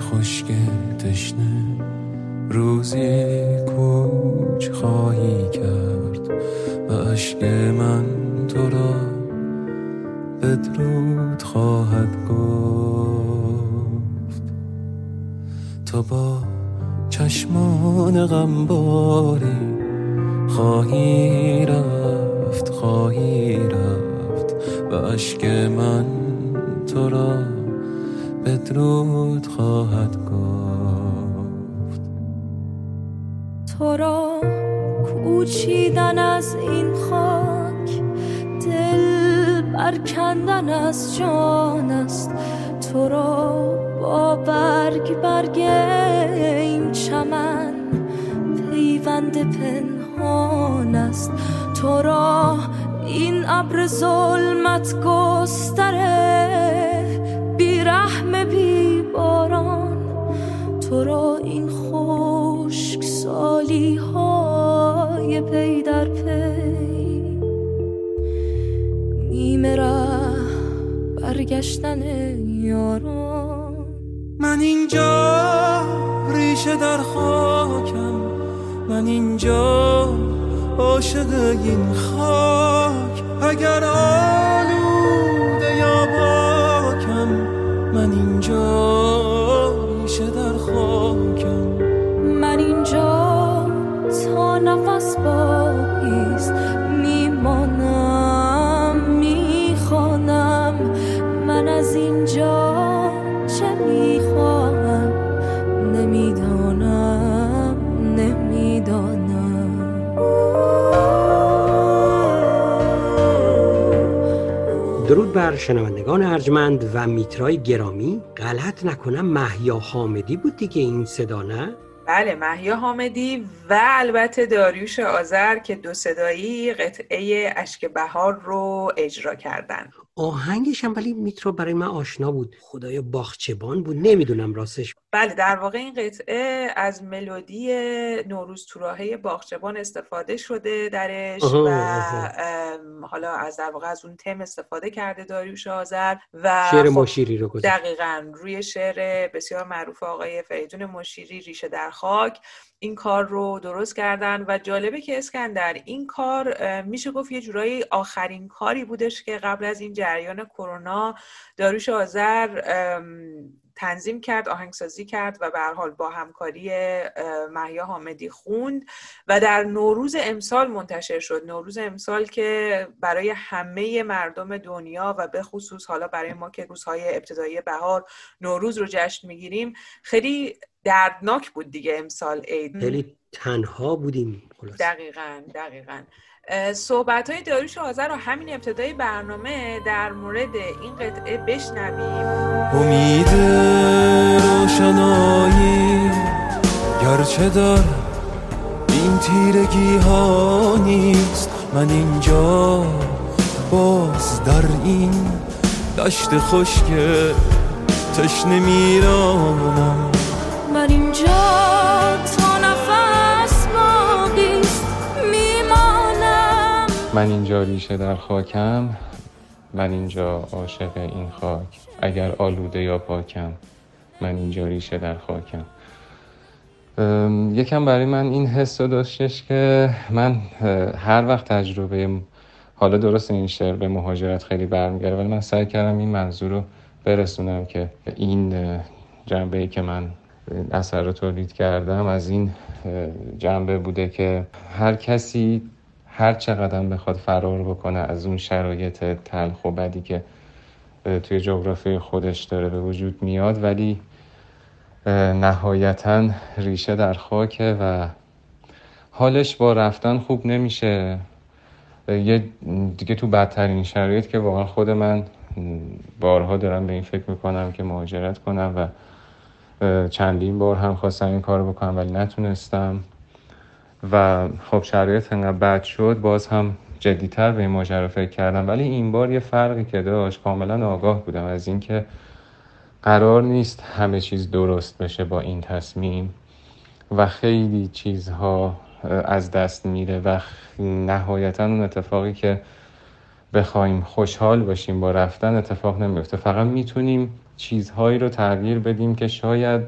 خشک تشنه. روزی کوچ خواهی کرد و اشک من تو را بدرود خواهد گفت. تو با چشمان غمباری خواهی رفت خواهی رفت و اشک من تو را بدرود خواهد گفت. تو را کوچیدن از این خاک دل برکندن از جان است. تو را با برگ برگ این چمن پیوند پنهان است. تو را این ابر ظلمت گستره تو را این خشک سالی های پی در پی. نیمه ره برگشتن یاران. من اینجا ریشه در خاکم. من اینجا عاشق این خاک. اگر آلوده یا پاکم من اینجا بر شنوندگان ارجمند و میترای گرامی غلط نکنم محیا حامدی بود دیگه این صدا نه؟ بله محیا حامدی و البته داریوش آذر که دو صدایی قطعه اشک بهار رو اجرا کردن. آهنگش هم ولی میترا برای من آشنا بود. خدایا باغچبان بود. نمی‌دونم راستش بله در واقع این قطعه از ملودی نوروز توراهه باغچبان استفاده شده درش و حالا از در واقع از اون تم استفاده کرده داریوش آذر و شعر خب مشیری رو گذاشت. دقیقا روی شعر بسیار معروف آقای فریدون مشیری ریشه در خاک این کار رو درست کردن و جالبه که اسکندر این کار میشه گفت یه جورایی آخرین کاری بودش که قبل از این جریان کرونا داروش آذر تنظیم کرد آهنگسازی کرد و به حال با همکاری محیا حامدی خوند و در نوروز امسال منتشر شد. نوروز امسال که برای همه مردم دنیا و به خصوص حالا برای ما که روزهای ابتدایی بهار نوروز رو جشن می‌گیریم خیلی دردناک بود دیگه امسال عید. خیلی تنها بودیم خلاص دقیقا دقیقا. صحبت های داروش آذر رو همین ابتدای برنامه در مورد این قطعه بشنویم. امید روشنایی گرچه دار این تیرگی ها نیست. من اینجا باز در این دشت خشک تشنه میرانم. من اینجا ریشه در خاکم من اینجا عاشق این خاک. اگر آلوده یا پاکم من اینجا ریشه در خاکم. یکم برای من این حس رو داشتش که من هر وقت تجربه حالا درست این شعر به مهاجرت خیلی برمیگرده ولی من سعی کردم این منظور رو برسونم که این جنبه ای که من اثر رو تولید کردم از این جنبه بوده که هر کسی هر چقدر بخواد فرار بکنه از اون شرایط تلخ و بدی که توی جغرافی خودش داره به وجود میاد. ولی نهایتا ریشه در خاکه و حالش با رفتن خوب نمیشه. یه دیگه تو بدترین شرایط که واقعا خود من بارها دارم به این فکر می‌کنم که مهاجرت کنم و چندین بار هم خواستم این کار بکنم ولی نتونستم. و خب شرایط انقدر بد شد باز هم جدیتر به این ماجرا فکر کردم. ولی این بار یه فرقی که داشت کاملا آگاه بودم از اینکه قرار نیست همه چیز درست بشه با این تصمیم و خیلی چیزها از دست میره و نهایتا اون اتفاقی که بخوایم خوشحال باشیم با رفتن اتفاق نمیفته فقط می‌تونیم چیزهایی رو تغییر بدیم که شاید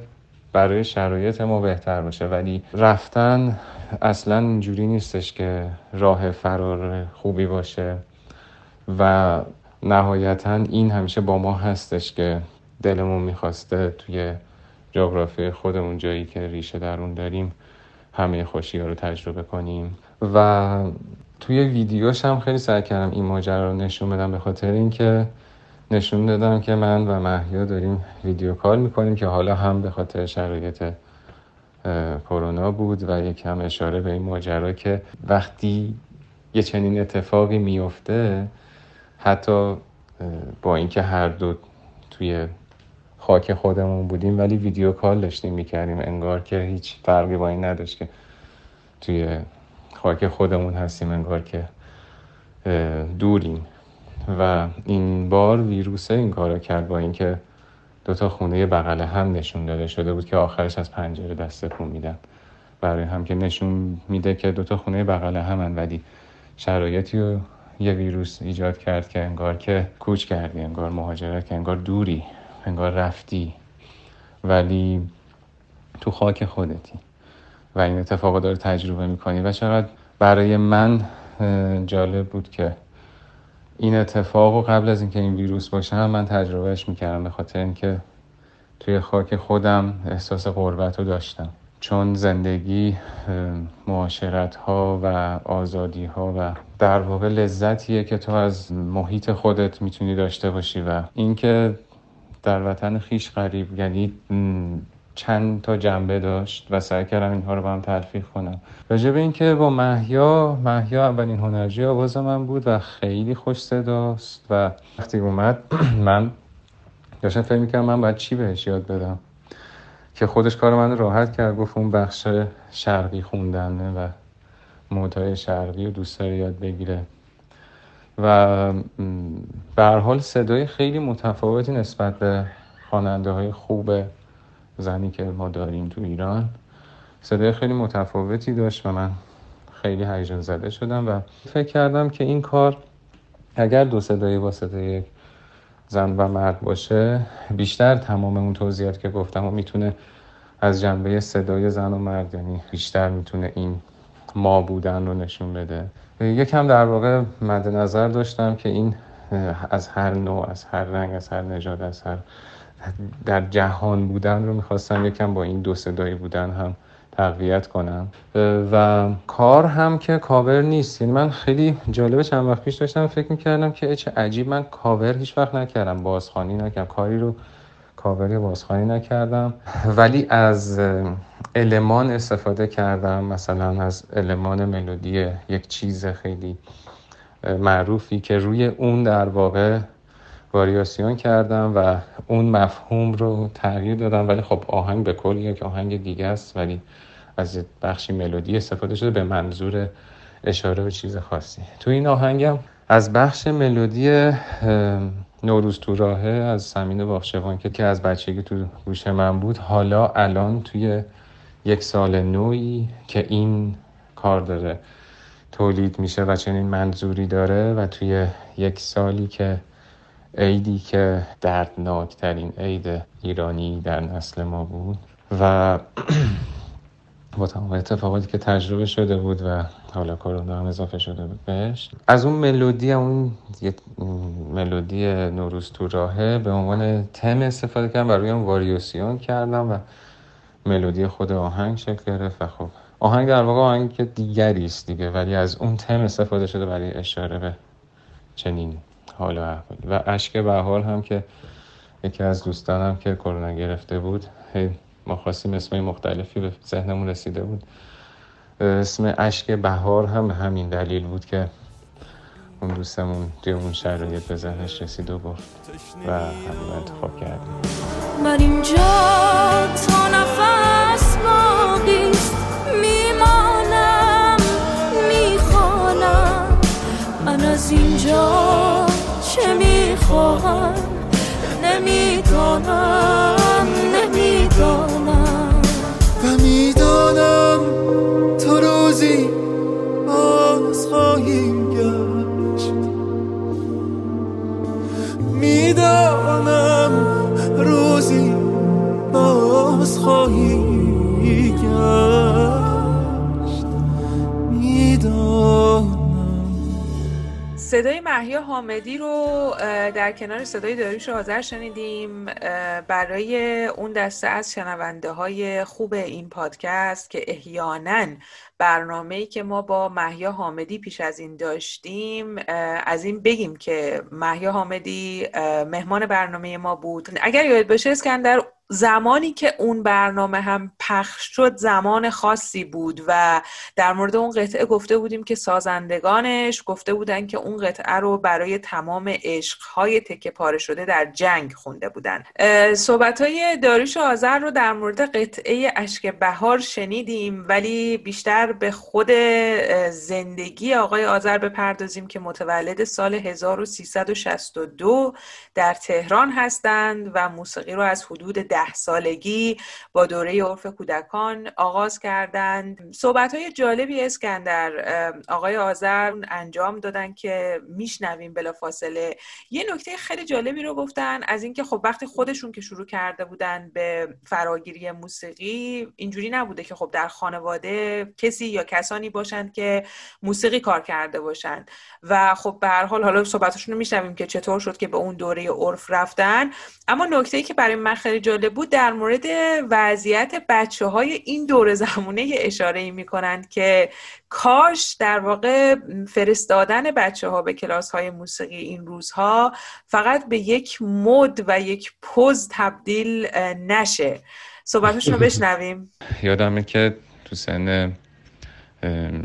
برای شرایط ما بهتر باشه. ولی رفتن اصلا اینجوری نیستش که راه فرار خوبی باشه و نهایتا این همیشه با ما هستش که دلمون می‌خواسته توی جغرافی خودمون جایی که ریشه در اون داریم همه خوشی رو تجربه کنیم. و توی ویدیوش هم خیلی سعی کردم این ماجرا رو نشون بدم به خاطر اینکه نشون دادم که من و محیا داریم ویدیو کال می‌کنیم که حالا هم به خاطر شرایط کرونا بود و یکم اشاره به این ماجرا که وقتی یه چنین اتفاقی میفته حتی با اینکه هر دو توی خاک خودمون بودیم ولی ویدیو کال داشتیم می‌کردیم. انگار که هیچ فرقی با این نداشت که توی خاک خودمون هستیم انگار که دوریم. و این بار ویروسه این کارو کرد با اینکه دو تا خونه بغل هم نشون داده شده بود که آخرش از پنجره دست تکون میدن. برای هم که نشون میده که دو تا خونه بغل همن ولی شرایطی رو یه ویروس ایجاد کرد که انگار که کوچ کردی انگار مهاجرت که انگار دوری انگار رفتی. ولی تو خاک خودتی و این اتفاق داره تجربه می‌کنی و چقدر برای من جالب بود که این اتفاق و قبل از اینکه این ویروس باشه هم من تجربهش می‌کردم به خاطر اینکه توی خاک خودم احساس غربت رو داشتم. چون زندگی معاشرت ها و آزادی ها و در واقع لذتیه که تو از محیط خودت می‌تونی داشته باشی و اینکه در وطن خیش غریب یعنی چند تا جنبه داشت و سعی کردم اینها رو با هم تلفیق کنم. راجع به اینکه با محیا محیا اولین هنرجوی آواز من بود و خیلی خوش صداست و وقتی اومد من داشتم فکر می‌کردم من باید چی بهش یاد بدم؟ که خودش کار من راحت کرد گفت اون بخش شرقی خوندنه و مودهای شرقی و دوست داره یاد بگیره. و به حال صدای خیلی متفاوتی نسبت به خواننده های خوب زنی که ما داریم تو ایران. صدای خیلی متفاوتی داشت و من خیلی هیجان زده شدم و فکر کردم که این کار اگر دو صدای با صدای زن و مرد باشه بیشتر تمام اون توضیحات که گفتم و می‌تونه از جنبه صدای زن و مرد یعنی بیشتر می‌تونه این ما بودن رو نشون بده. یکم در واقع مد نظر داشتم که این از هر نوع از هر رنگ از هر نژاد از هر در جهان بودن رو می‌خواستم یکم با این دو صدایی بودن هم تقویت کنم. و کار هم که کاور نیست. یعنی من خیلی جالبه چند وقت پیش داشتم فکر می‌کردم که چه عجیب من کاور هیچ وقت نکردم. بازخانی نکردم. کاری رو کاوری بازخانی نکردم. ولی از المان استفاده کردم. مثلا از المان ملودی یک چیز خیلی معروفی که روی اون در واقع واریاسیون کردم و اون مفهوم رو تغییر دادم ولی خب آهنگ به کل یک آهنگ دیگه است ولی از بخشی ملودی استفاده شده به منظور اشاره به چیز خاصی. تو این آهنگم از بخش ملودی نوروز تو راهه از سمین باخشوان که از بچگی تو گوش من بود حالا الان توی یک سال نوعی که این کار داره تولید میشه و چنین منظوری داره و توی یک سالی که عیدی که دردناکترین عید ایرانی در نسل ما بود و با تمام اتفاقاتی که تجربه شده بود و حالا کرونا هم اضافه شده بود بهش از اون ملودی اون ملودی نوروز تو راهه به عنوان تم استفاده کردم و روی اون واریوسیون کردم و ملودی خود آهنگ شکل گرفت و خب آهنگ در واقع آهنگ دیگری است دیگه ولی از اون تم استفاده شده برای اشاره به چنین حال و احوالی و اشک بهار هم که یکی از دوستانم که کرونا گرفته بود هی ما خواستیم اسمای مختلفی به ذهنمون رسیده بود. اسم اشک بهار هم همین دلیل بود که اون دوستمون توی اون شرایط به ذهنش رسید و گفت و همین انتخاب کردیم. من اینجا تا نفس باقیست میمانم می‌خوانم. من از اینجا چه می‌خواهم نمی‌دانم نمی‌دانم و می‌دانم تو روزی باز خواهیم گشت. می‌دانم صدای محیا حامدی رو در کنار صدای داریوش آذر شنیدیم برای اون دسته از شنونده های خوب این پادکست که احیانا برنامه‌ای که ما با محیا حامدی پیش از این داشتیم از این بگیم که محیا حامدی مهمان برنامه ما بود. اگر یاد باشه اسکندر زمانی که اون برنامه هم پخش شد زمان خاصی بود و در مورد اون قطعه گفته بودیم که سازندگانش گفته بودن که اون قطعه رو برای تمام عشقهای تکه پاره شده در جنگ خونده بودن. صحبت های داریش آذر رو در مورد قطعه اشک بهار شنیدیم ولی بیشتر به خود زندگی آقای آذر بپردازیم که متولد سال 1362 در تهران هستند و موسیقی رو از حدود ده سالگی با دوره عرف کودکان آغاز کردند. صحبت های جالبی اسکندر آقای آذر انجام دادن که میشنویم بلا فاصله یه نکته خیلی جالبی رو گفتن از اینکه خب وقتی خودشون که شروع کرده بودن به فراگیری موسیقی اینجوری نبوده که خب در خانواده کسی یا کسانی باشند که موسیقی کار کرده باشند. و خب به هر حال حالا صحبتشون رو میشنویم که چطور شد که به اون دوره عرف رفتن. اما نکته ای که برای من خیلی جالب بود در مورد وضعیت بچه های این دور زمونه اشاره ای می‌کنند که کاش در واقع فرستادن بچه ها به کلاس های موسیقی این روزها فقط به یک مد و یک پوز تبدیل نشه. صحبتشون رو بشنویم. یادمه که تو سن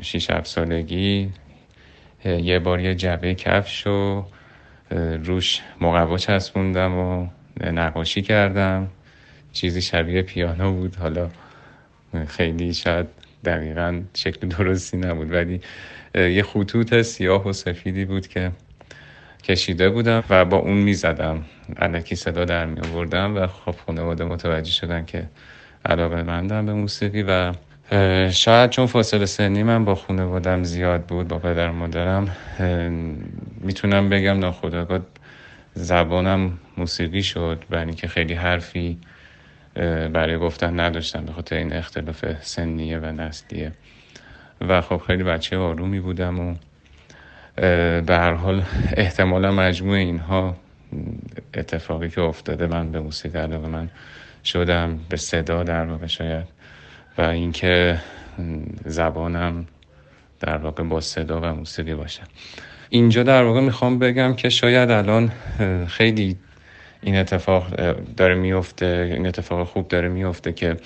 6 7 سالگی یه بار یه جبه کفش و روش مقوا چسبوندم و نقاشی کردم. چیزی شبیه پیانو بود. حالا خیلی شاید دقیقا شکل درستی نبود ولی یه خطوط سیاه و سفیدی بود که کشیده بودم و با اون می‌زدم. علکی صدا در می آوردم و خب خانواده متوجه شدن که علاقه مندم به موسیقی و شاید چون فاصله سنی من با خانوادم زیاد بود با پدر مادرم می‌تونم بگم ناخداگاه زبانم موسیقی شد برای اینکه خیلی حرفی برای گفتن نداشتم به خاطر این اختلاف سنیه و نسلیه. و خب خیلی بچه آرومی بودم و به هر حال احتمالا مجموع اینها اتفاقی که افتاده من به موسیقی علاقه من شدم به صدا در واقع شاید. و اینکه زبانم در واقع با صدا و موسیقی باشه. اینجا در واقع می‌خوام بگم که شاید الان خیلی این اتفاق داره میفته این اتفاق خوب داره میفته که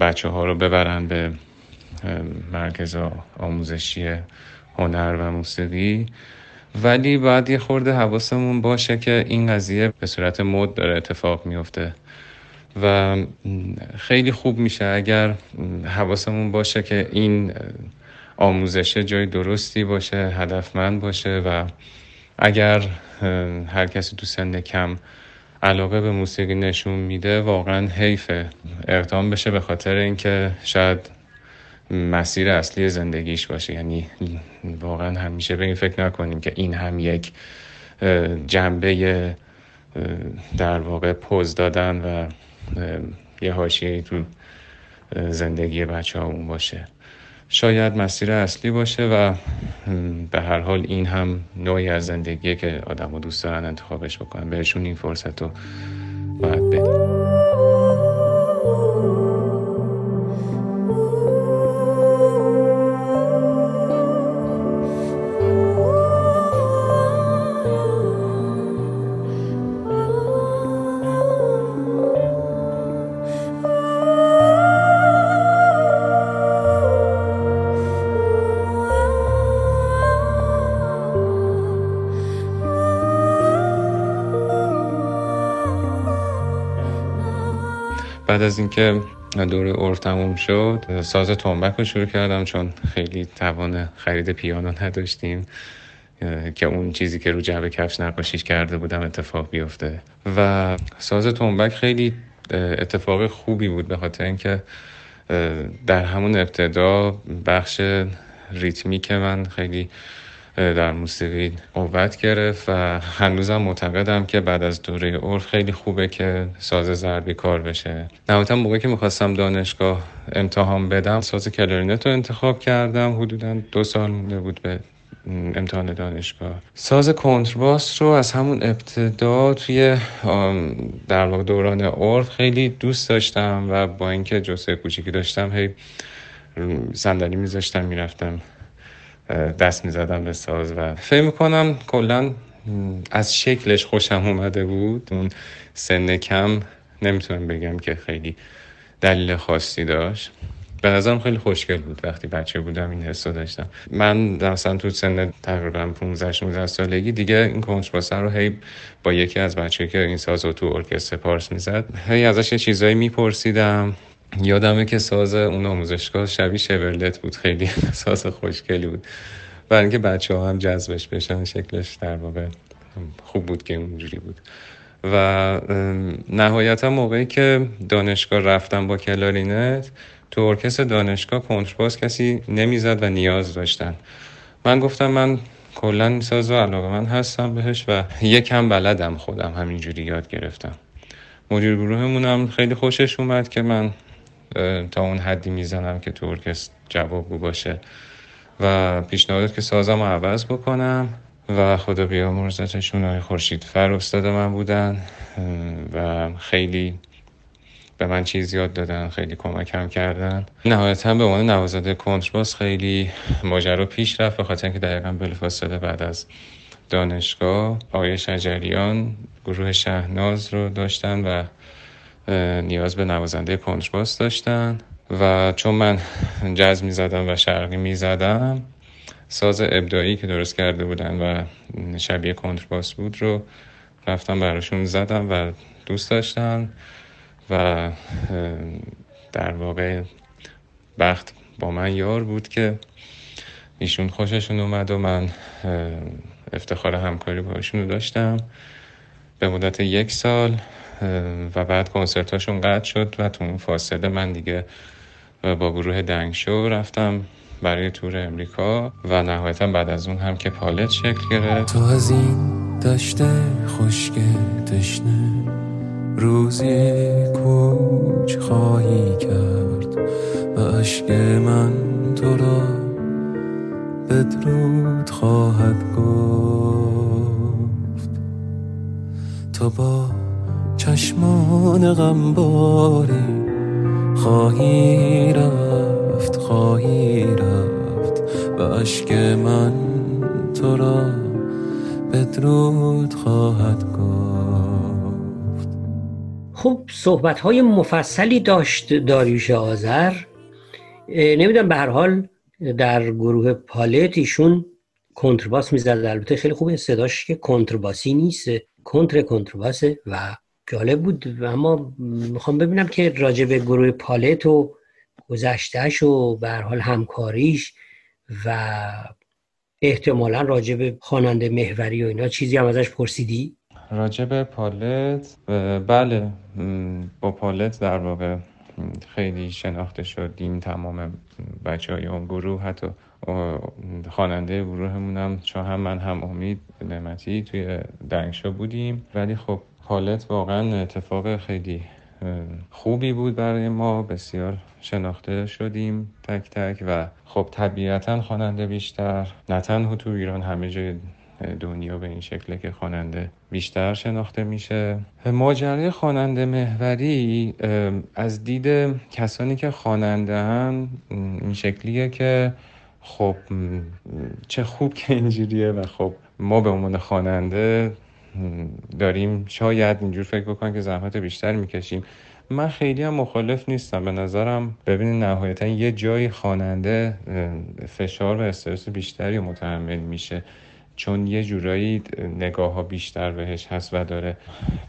بچه ها رو ببرن به مرکز آموزشی هنر و موسیقی. ولی باید یه خورده حواسمون باشه که این قضیه به صورت مد داره اتفاق میفته. و خیلی خوب میشه اگر حواسمون باشه که این آموزش جای درستی باشه هدفمند باشه و اگر هر کسی تو سن کم علاقه به موسیقی نشون میده واقعا حیفه اقدام بشه به خاطر اینکه شاید مسیر اصلی زندگیش باشه. یعنی واقعا همیشه به این فکر نکنیم که این هم یک جنبه در واقع پوز دادن و یه حاشیه تو زندگی بچه ها اون باشه. شاید مسیر اصلی باشه و به هر حال این هم نوعی از زندگیه که آدم دوست دارن انتخابش بکنن. بهشون این فرصت رو باید بدیم اینکه دوره عرف تموم شد ساز تنبک رو شروع کردم چون خیلی توان خرید پیانو نداشتیم که اون چیزی که رو جعبه کفش نقاشیش کرده بودم اتفاق بیفته. و ساز تنبک خیلی اتفاق خوبی بود به خاطر اینکه در همون ابتدا بخش ریتمیک من خیلی در موسیقی قوت گرفت و هنوزم معتقدم که بعد از دوره عرف خیلی خوبه که ساز ضربی کار بشه. نهایتا موقعی که می‌خواستم دانشگاه امتحان بدم ساز کلارینت رو انتخاب کردم. حدودا دو سال مونده بود به امتحان دانشگاه. ساز کنترباس رو از همون ابتدا توی در واقع دوران عرف خیلی دوست داشتم و با اینکه جسه کوچیکی داشتم هی صندلی میذاشتم می‌رفتم دست می‌زدم به ساز و فکر می‌کنم کلا از شکلش خوشم اومده بود. اون سن کم نمی‌تونم بگم که خیلی دلیل خاصی داشت. به نظرم خیلی خوشگل بود وقتی بچه بودم این حسو داشتم. من مثلا تو سن تقریبا 15 16 سالگی دیگه این کنترباس رو هی با یکی از بچه که این ساز رو تو ارکستر پارس می‌زد هی ازش یه چیزایی میپرسیدم. یادمه که ساز اون آموزشگاه شبیه شورلت بود خیلی ساز خوشگلی بود. برای اینکه بچه ها هم جذبش بشن شکلش در واقع خوب بود که اونجوری بود. و نهایتا موقعی که دانشگاه رفتم با کلارینت تو ارکستر دانشگاه کنترباس کسی نمی‌زد و نیاز داشتن. من گفتم من کلا ساز و علاقه من هستم بهش و یکم بلدم خودم همینجوری یاد گرفتم. مدیر گروهمونم خیلی خوشش اومد که من تا اون حدی می‌زنم که تو جواب باشه. و پیشنهاد که سازم عوض بکنم و خدا بیامرزتشون های خورشید فر استاد من بودن. و خیلی به من چیز یاد دادن خیلی کمکم کردن. نهایتا به عنوان نوازنده کنترباس خیلی ماجرا پیش رفت به خاطر اینکه دقیقا بلافاصله بعد از دانشگاه. آقای شجریان گروه شهناز رو داشتن و نیاز به نوازنده کنترباس داشتن و چون من جز می زدم و شرقی می زدم ساز ابداعی که درست کرده بودن و شبیه کنترباس بود رو رفتم براشون زدم و دوست داشتن و در واقع بخت با من یار بود که ایشون خوششون اومد و من افتخار همکاری باشون رو داشتم. به مدت یک سال و بعد کنسرتاشون قطع شد و تو اون فاصله من دیگه با گروه دنگ شو رفتم برای تور امریکا و نهایتا بعد از اون هم که پالت شکل گرفت. تو از این دشته خشک تشنه روزی کوچ خواهی کرد و عشق من تو را بدرود خواهد گفت. تو با چشمان غمباری. خواهی رفت خواهی رفت. و عشق من تو را بدرود خواهد گفت. خب صحبت های مفصلی داشت داریوش آذر. نمی‌دونم به هر حال در گروه پالت ایشون کنترباس می‌زد. البته خیلی خوب صداش که کنترباسی نیست. کنتر کنترباسه و جالب بود اما می‌خوام ببینم که راجع به گروه پالت و گذشتهش و به حال همکاریش و احتمالا راجع به خواننده محوری و اینا چیزی هم ازش پرسیدی؟ راجع به پالت بله با پالت در واقع خیلی شناخته شدیم تمام بچه های اون گروه حتی خواننده گروهمونم چون هم من هم امید نعمتی توی دنگشا بودیم ولی خب پالت واقعا اتفاق خیلی خوبی بود برای ما. بسیار شناخته شدیم تک تک و خب طبیعتا خواننده بیشتر نه تنها تو ایران همه جای دنیا به این شکله که خواننده بیشتر شناخته میشه. ماجرای خواننده محوری از دید کسانی که خواننده هن این شکلیه که خب چه خوب که اینجوریه و خب ما به عنوان خواننده داریم. شاید اینجور فکر بکنیم که زحمت بیشتر می‌کشیم. من خیلی هم مخالف نیستم. به نظرم ببینید نهایتا یه جایی خواننده فشار و استرس بیشتری متحمل میشه. چون یه جورایی نگاه ها بیشتر بهش هست و داره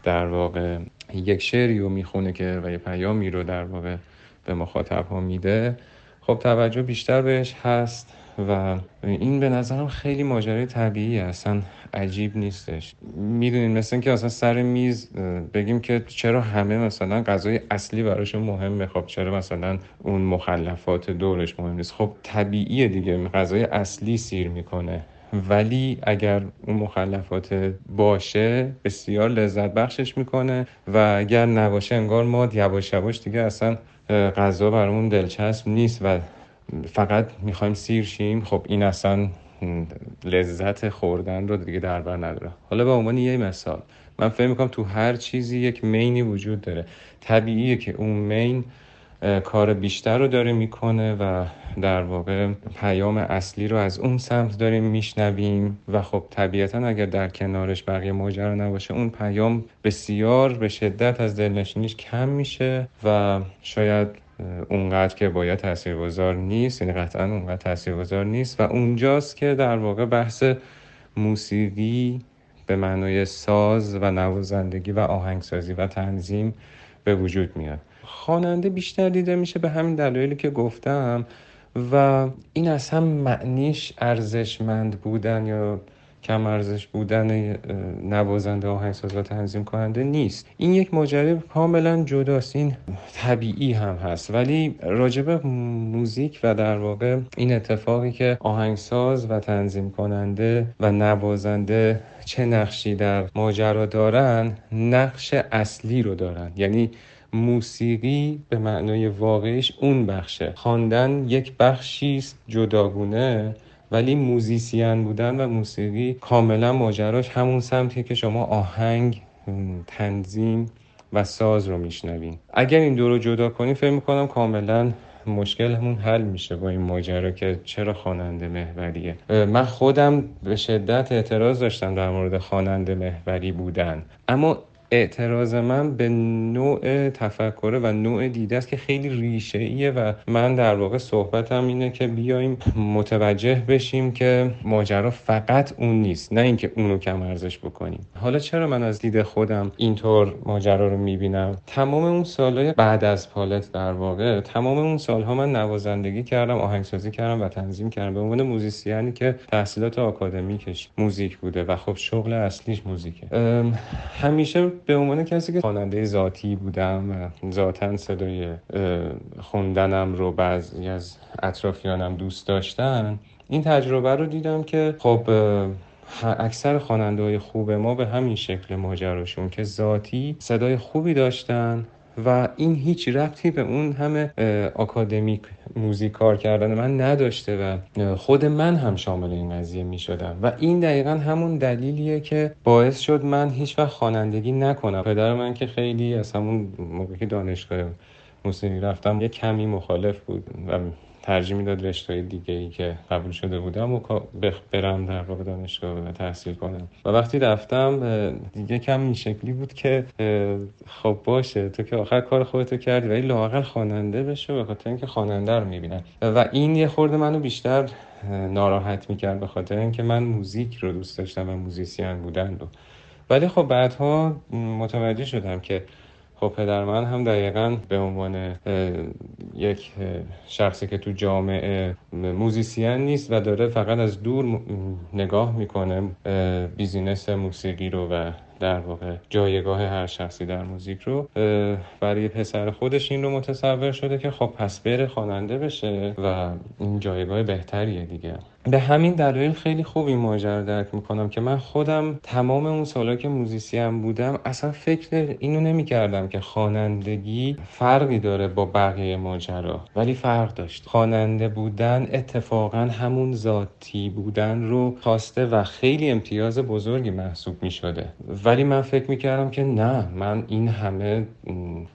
در واقع یک شعری رو می‌خونه که و یه پیامی رو در واقع به مخاطب ها میده. خب توجه بیشتر بهش هست و این به نظرم خیلی ماجرای طبیعی اصلا عجیب نیستش. می‌دونین مثل اینکه اصلا سر میز بگیم که چرا همه مثلا غذای اصلی براشون مهمه؟ خب چرا مثلا اون مخلفات دورش مهم نیست؟ خب طبیعیه دیگه. غذای اصلی سیر می‌کنه. ولی اگر اون مخلفات باشه بسیار لذت بخشش می‌کنه. و اگر نباشه انگار ما یواش یواش دیگه اصلا غذا برامون دلچسب نیست و فقط می‌خوایم سیر شیم. خب این اصلا لذت خوردن رو دیگه در بر نداره. حالا به عنوان یه مثال من فکر می‌کنم تو هر چیزی یک مینی وجود داره. طبیعیه که اون مین کار بیشتر رو داره می‌کنه و در واقع پیام اصلی رو از اون سمت داریم میشنویم و خب طبیعتا اگر در کنارش بقیه ماجرا نباشه اون پیام بسیار به شدت از دلنشینیش کم میشه و شاید اونقدر که باید تاثیرگذار نیست یعنی قطعا اونقدر تاثیرگذار نیست و اونجاست که در واقع بحث موسیقی به معنای ساز و نوازندگی و آهنگسازی و تنظیم به وجود میاد. خواننده بیشتر دیده میشه به همین دلایلی که گفتم و این از هم معنیش ارزشمند بودن یا کم ارزش بودن نوازنده آهنگساز و تنظیم کننده نیست. این یک ماجرای کاملا جداست. این طبیعی هم هست. ولی راجب موزیک و در واقع این اتفاقی که آهنگساز و تنظیم کننده و نوازنده چه نقشی در ماجرا دارن نقش اصلی رو دارن. یعنی موسیقی به معنای واقعیش اون بخشه. خواندن یک بخشی است جداگونه ولی موزیسین بودن و موسیقی کاملا ماجراش همون سمتیه که شما آهنگ تنظیم و ساز رو میشنوین. اگر این دو رو جدا کنیم فکر می‌کنم کاملا مشکلمون حل میشه با این ماجرا که چرا خواننده محوریه. من خودم به شدت اعتراض داشتم در مورد خواننده محوری بودن. اما اعتراض من به نوع تفکره و نوع دیده است که خیلی ریشه ایه و من در واقع صحبتم اینه که بیایم متوجه بشیم که ماجرا فقط اون نیست نه اینکه اونو کم ارزش بکنیم. حالا چرا من از دید خودم اینطور ماجرا رو می‌بینم؟ تمام اون سالهای بعد از پالت در واقع تمام اون سالها من نوازندگی کردم آهنگسازی کردم و تنظیم کردم به عنوان موزیسیانی که تحصیلات آکادمیکش موزیک بوده و خب شغل اصلیش موزیکه. همیشه به عنوان کسی که خواننده ذاتی بودم و ذاتا صدای خوندنم رو بعضی از اطرافیانم دوست داشتن این تجربه رو دیدم که خب اکثر خواننده های خوب ما به همین شکل ماجراشون که ذاتی صدای خوبی داشتن و این هیچ ربطی به اون همه آکادمیک موزیک کار کردن من نداشته و خود من هم شامل این قضیه می شدم و این دقیقا همون دلیلیه که باعث شد من هیچ وقت خوانندگی نکنم. پدر من که خیلی از همون موقعی دانشگاه موسیقی رفتم یه کمی مخالف بود و ترجیح می‌داد رشته دیگه ای که قبول شده بودم و برم در واقع دانشگاه و تحصیل کنم و وقتی رفتم دیگه کم این شکلی بود که خب باشه تو که آخر کار خودتو کردی ولی لاقل خواننده بشه به خاطر اینکه خواننده رو می‌بینن. و این یه خورده منو بیشتر ناراحت می‌کرد به خاطر اینکه من موزیک رو دوست داشتم و موزیسین بودن رو. ولی خب بعدها متوجه شدم که خب پدر من هم دقیقا به عنوان یک شخصی که تو جامعه موزیسین نیست و داره فقط از دور نگاه می‌کنه business موسیقی رو و در واقع جایگاه هر شخصی در موزیک رو. برای پسر خودش این رو متصور شده که خب پس بره خواننده بشه و این جایگاه بهتریه دیگه. به همین دلایل خیلی خوب این ماجرا درک می‌کنم که من خودم تمام اون سالا که موزیسین بودم اصلا فکر اینو نمی‌کردم که خوانندگی فرقی داره با بقیه ماجرا. ولی فرق داشت. خواننده بودن اتفاقا همون ذاتی بودن رو خواسته و خیلی امتیاز بزرگی محسوب می‌شده. ولی من فکر می‌کردم که نه من این همه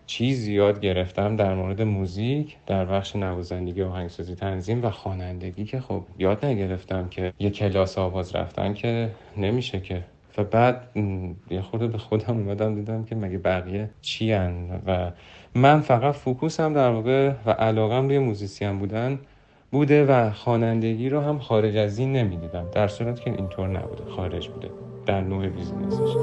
چیز یاد گرفتم در مورد موزیک در بخش نوازندگی آهنگسازی تنظیم و خوانندگی که خب یاد نگرفتم که یه کلاس آواز رفتن که نمیشه که. و بعد یه خورده به خودم اومدم دیدم که مگه بقیه چی و من فقط فوکوسم در واقع و علاقم روی موزیسین بودن بوده و خوانندگی رو هم خارج از این نمی‌دیدم در صورت که اینطور نبوده خارج بوده در نوع بیزینسش.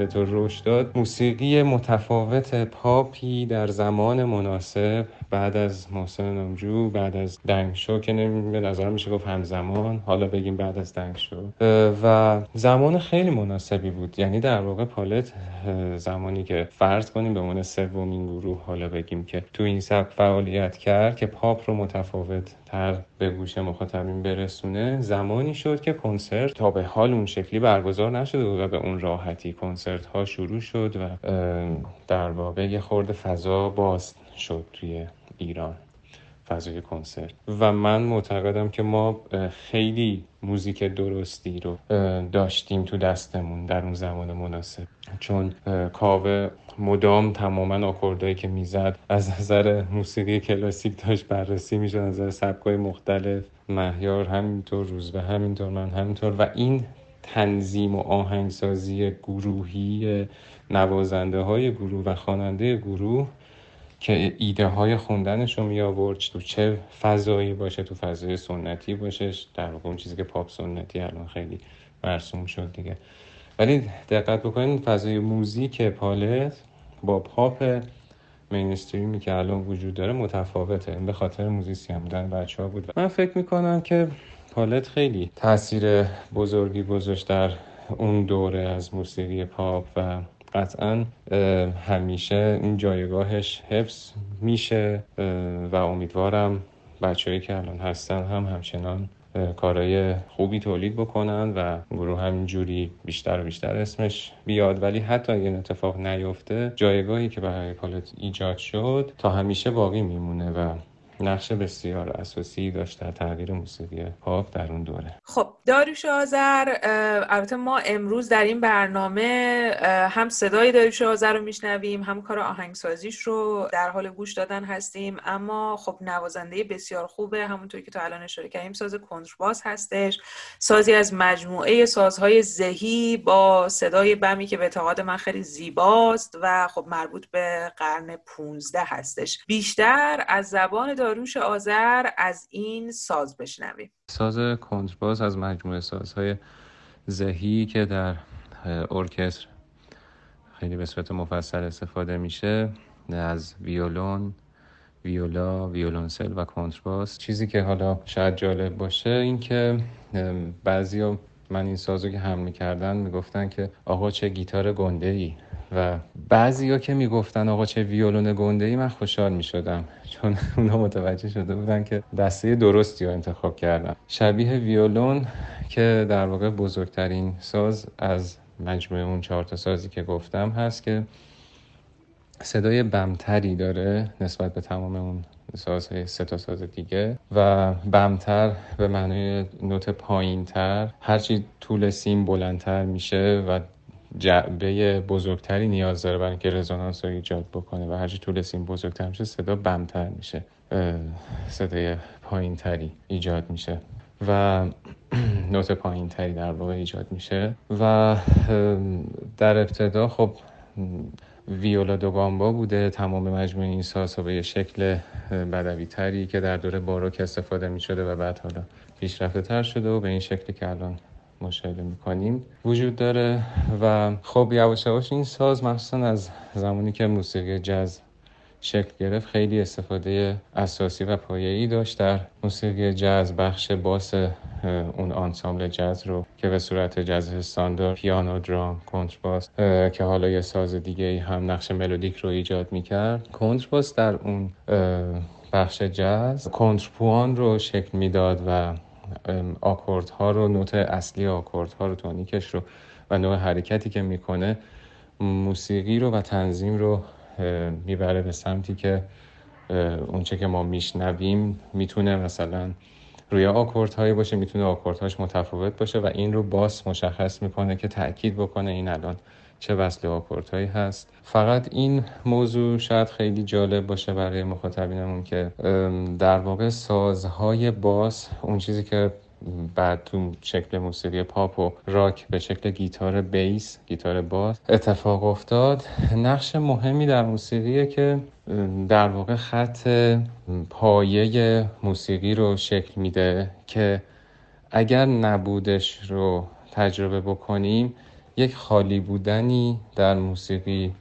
پالتو رشد داد. موسیقی متفاوت پاپی در زمان مناسب بعد از محسن نامجو بعد از دنگ شو که به نظر میشه گفت همزمان. حالا بگیم بعد از دنگ شو. و زمان خیلی مناسبی بود. یعنی در واقع پالت زمانی که فرض کنیم به عنوان سومین گروه حالا بگیم که تو این سبک فعالیت کرد که پاپ رو متفاوت تر به گوش مخاطبین برسونه زمانی شد که کنسرت تا به حال اون شکلی برگزار نشده و به اون راحتی کنسرت ها شروع شد و در واقع یه خورده فضا باز شد توی ایران فضای کنسرت. و من معتقدم که ما خیلی موزیک درستی رو داشتیم تو دستمون در اون زمان مناسب. چون کاوه مدام تماما آکوردهایی که می‌زد از نظر موسیقی کلاسیک داشت بررسی می‌شد از نظر سبکای مختلف مهیار همینطور روزبه همینطور من همینطور. و این تنظیم و آهنگسازی گروهی نوازنده های گروه و خواننده گروه که ایده های خوندنش رو می آورد تو چه فضایی باشه تو فضای سنتی باشه در واقع اون چیزی که پاپ سنتی الان خیلی مرسوم شد دیگه. ولی دقت بکنید فضای موزیک پالت با پاپ mainstream ی که الان وجود داره متفاوته. به خاطر موزیسین بودن بچه ها بود. من فکر می‌کنم که پالت خیلی تاثیر بزرگی گذاشت در اون دوره از موسیقی پاپ و قطعا همیشه این جایگاهش حفظ میشه و امیدوارم بچههایی که الان هستن هم همچنان کارهای خوبی تولید بکنن و گروه همینجوری بیشتر و بیشتر اسمش بیاد. ولی حتی اگه این اتفاق نیفته جایگاهی که برای پالت ایجاد شد تا همیشه باقی میمونه و نقش بسیار اساسی داشت در تغییر موسیقی پاپ در اون دوره. خب داریوش آذر البته ما امروز در این برنامه هم صدای داریوش آذر رو میشنویم هم کار آهنگسازیش رو در حال گوش دادن هستیم اما خب نوازنده بسیار خوبه همونطوری که تا الان اشاره کردیم ساز کنترباس هستش سازی از مجموعه سازهای زهی با صدای بمی که به اعتقاد من خیلی زیباست و خب مربوط به قرن 15 هستش. بیشتر از زبان داروش آذر از این ساز بشنویم. ساز کنترباس از مجموعه سازهای زهی که در ارکستر خیلی به صورت مفصل استفاده میشه از ویولون ویولا ویولونسل و کنترباس چیزی که حالا شاید جالب باشه این که بعضی من این سازو که هم می‌کردن می‌گفتن که آقا چه گیتار گنده ای و بعضی ها که می‌گفتن آقا چه ویولون گنده ای من خوشحال می‌شدم. چون اونا متوجه شده بودن که دسته درستی رو انتخاب کردم شبیه ویولون که در واقع بزرگترین ساز از مجموعه اون چهار تا سازی که گفتم هست که صدای بمتری داره نسبت به تمام اون سازهای سه تا ساز دیگه و بمتر به معنی نوت پایینتر هرچی طول سیم بلندتر میشه و جعبه بزرگتری نیاز داره برای اینکه رزونانس رو ایجاد بکنه و هرچی طول سیم بزرگتر میشه صدا بمتر میشه صدای پایین تری ایجاد میشه و نوت پایین تری در واقع ایجاد میشه و در ابتدا خب ویولا دوگامبا بوده تمام مجموعه این ساز به شکل بدوی تری که در دوره باروک استفاده می شده و بعد حالا پیشرفته تر شده و به این شکلی که الان مشاهده می‌کنیم. وجود داره و خب یواش یواش این ساز مخصوصا از زمانی که موسیقی جاز شکل گرفت خیلی استفاده اساسی و پایه‌ای داشت در موسیقی جاز بخش باس اون آنسامبل جاز رو که به صورت جاز استاندارد پیانو درام کنترباس که حالا یه ساز دیگه هم نقش ملودیک رو ایجاد می‌کرد. کنترباس در اون بخش جاز کنترپوان رو شکل می‌داد و ها رو نوت اصلی ها رو تونیکش رو و نوع حرکتی که می‌کنه موسیقی رو و تنظیم رو می‌بره به سمتی که اونچه که ما میشنویم می‌تونه مثلا روی آکورد هایی باشه می‌تونه آکورد هاش متفاوت باشه و این رو باس مشخص می‌کنه که تاکید بکنه این الان چه وصل آکورد هایی هست. فقط این موضوع شاید خیلی جالب باشه برای مخاطبینمون که در واقع سازهای باس اون چیزی که بعد تو شکل موسیقی پاپ و راک به شکل گیتار بیس گیتار باس اتفاق افتاد نقش مهمی در موسیقیه که در واقع خط پایه موسیقی رو شکل میده که اگر نبودش رو تجربه بکنیم یک خالی بودنی در موسیقی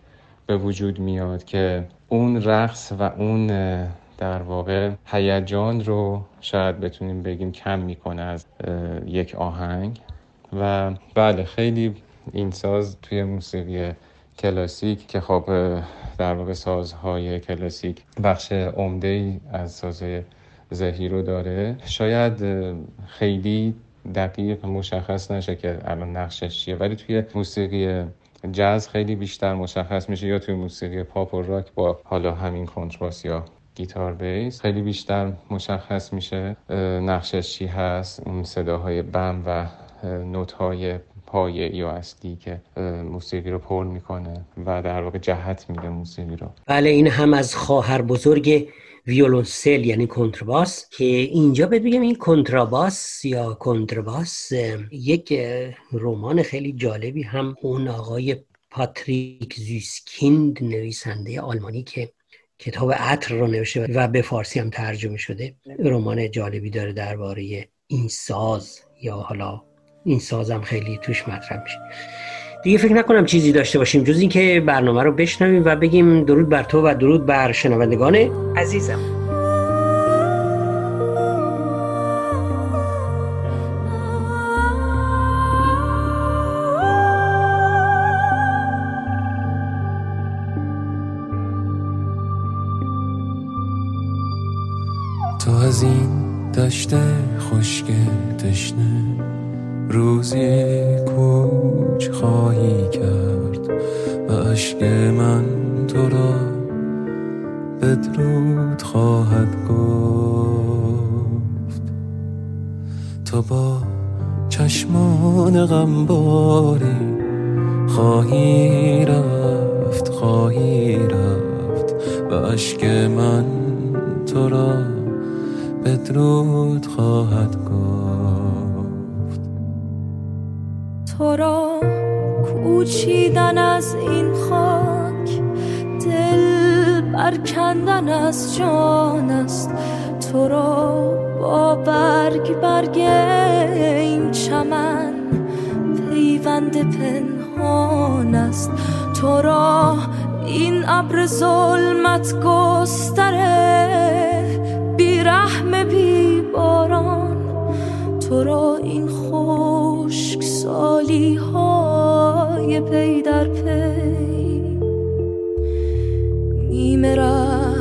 به وجود میاد که اون رقص و اون در واقع هیجان رو شاید بتونیم بگیم کم می‌کنه از یک آهنگ. و بله خیلی این ساز توی موسیقی کلاسیک که خب در واقع سازهای کلاسیک بخش عمده ای از سازهای زهی رو داره شاید خیلی دقیق مشخص نشه که الان نقشش چیه. ولی توی موسیقی جاز خیلی بیشتر مشخص میشه یا توی موسیقی پاپ و راک با حالا همین کنترباس یا گیتار بیس خیلی بیشتر مشخص میشه نقشش چی هست اون صداهای بم و نوت های پایه یا اصلی که موسیقی رو پر می‌کنه و در واقع جهت میده موسیقی رو. بله این هم از خواهر بزرگ ویولونسل یعنی کنترباس که اینجا بگم این کنتراباس یا کنترباس یک رمان خیلی جالبی هم اون آقای پاتریک زیسکیند نویسنده آلمانی که کتاب عطر رو نوشته و به فارسی هم ترجمه شده رمان جالبی داره درباره این ساز یا حالا این سازم خیلی توش مطرح میشه. دیگه فکر نکنم چیزی داشته باشیم جز اینکه برنامه رو بشنویم و بگیم درود بر تو و درود بر شنوندگان عزیزم. تو را کوچیدن از این خاک دل برکندن از جان است. تو را با برگ برگ این چمن پیوند پنهان است. تو را این ابر ظلمت گستره رحم بی باران تو را این سالی های پی در پی نیمه ره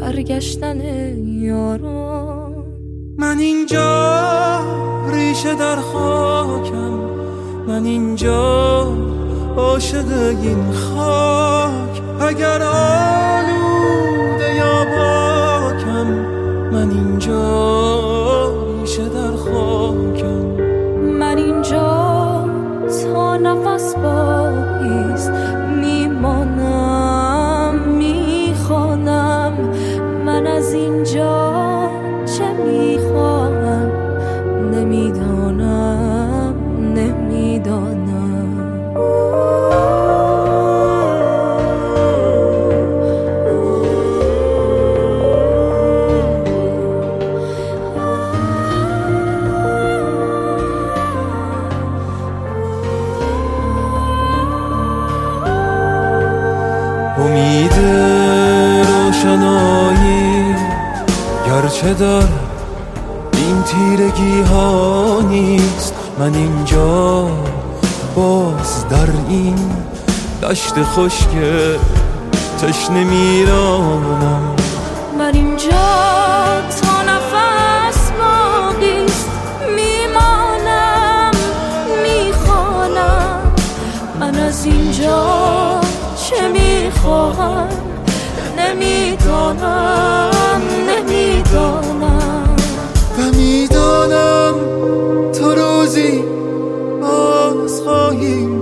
برگشتن یاران. من اینجا ریشه در خاکم من اینجا عاشق این خاک. اگر آلوده خوش که تشنه میرانم. من اینجا تا نفس باقیست میمانم می‌خوانم. من از اینجا چه می‌خواهم؟ نمی‌دانم نمی‌دانم. و می‌دانم تو روزی باز خواهیم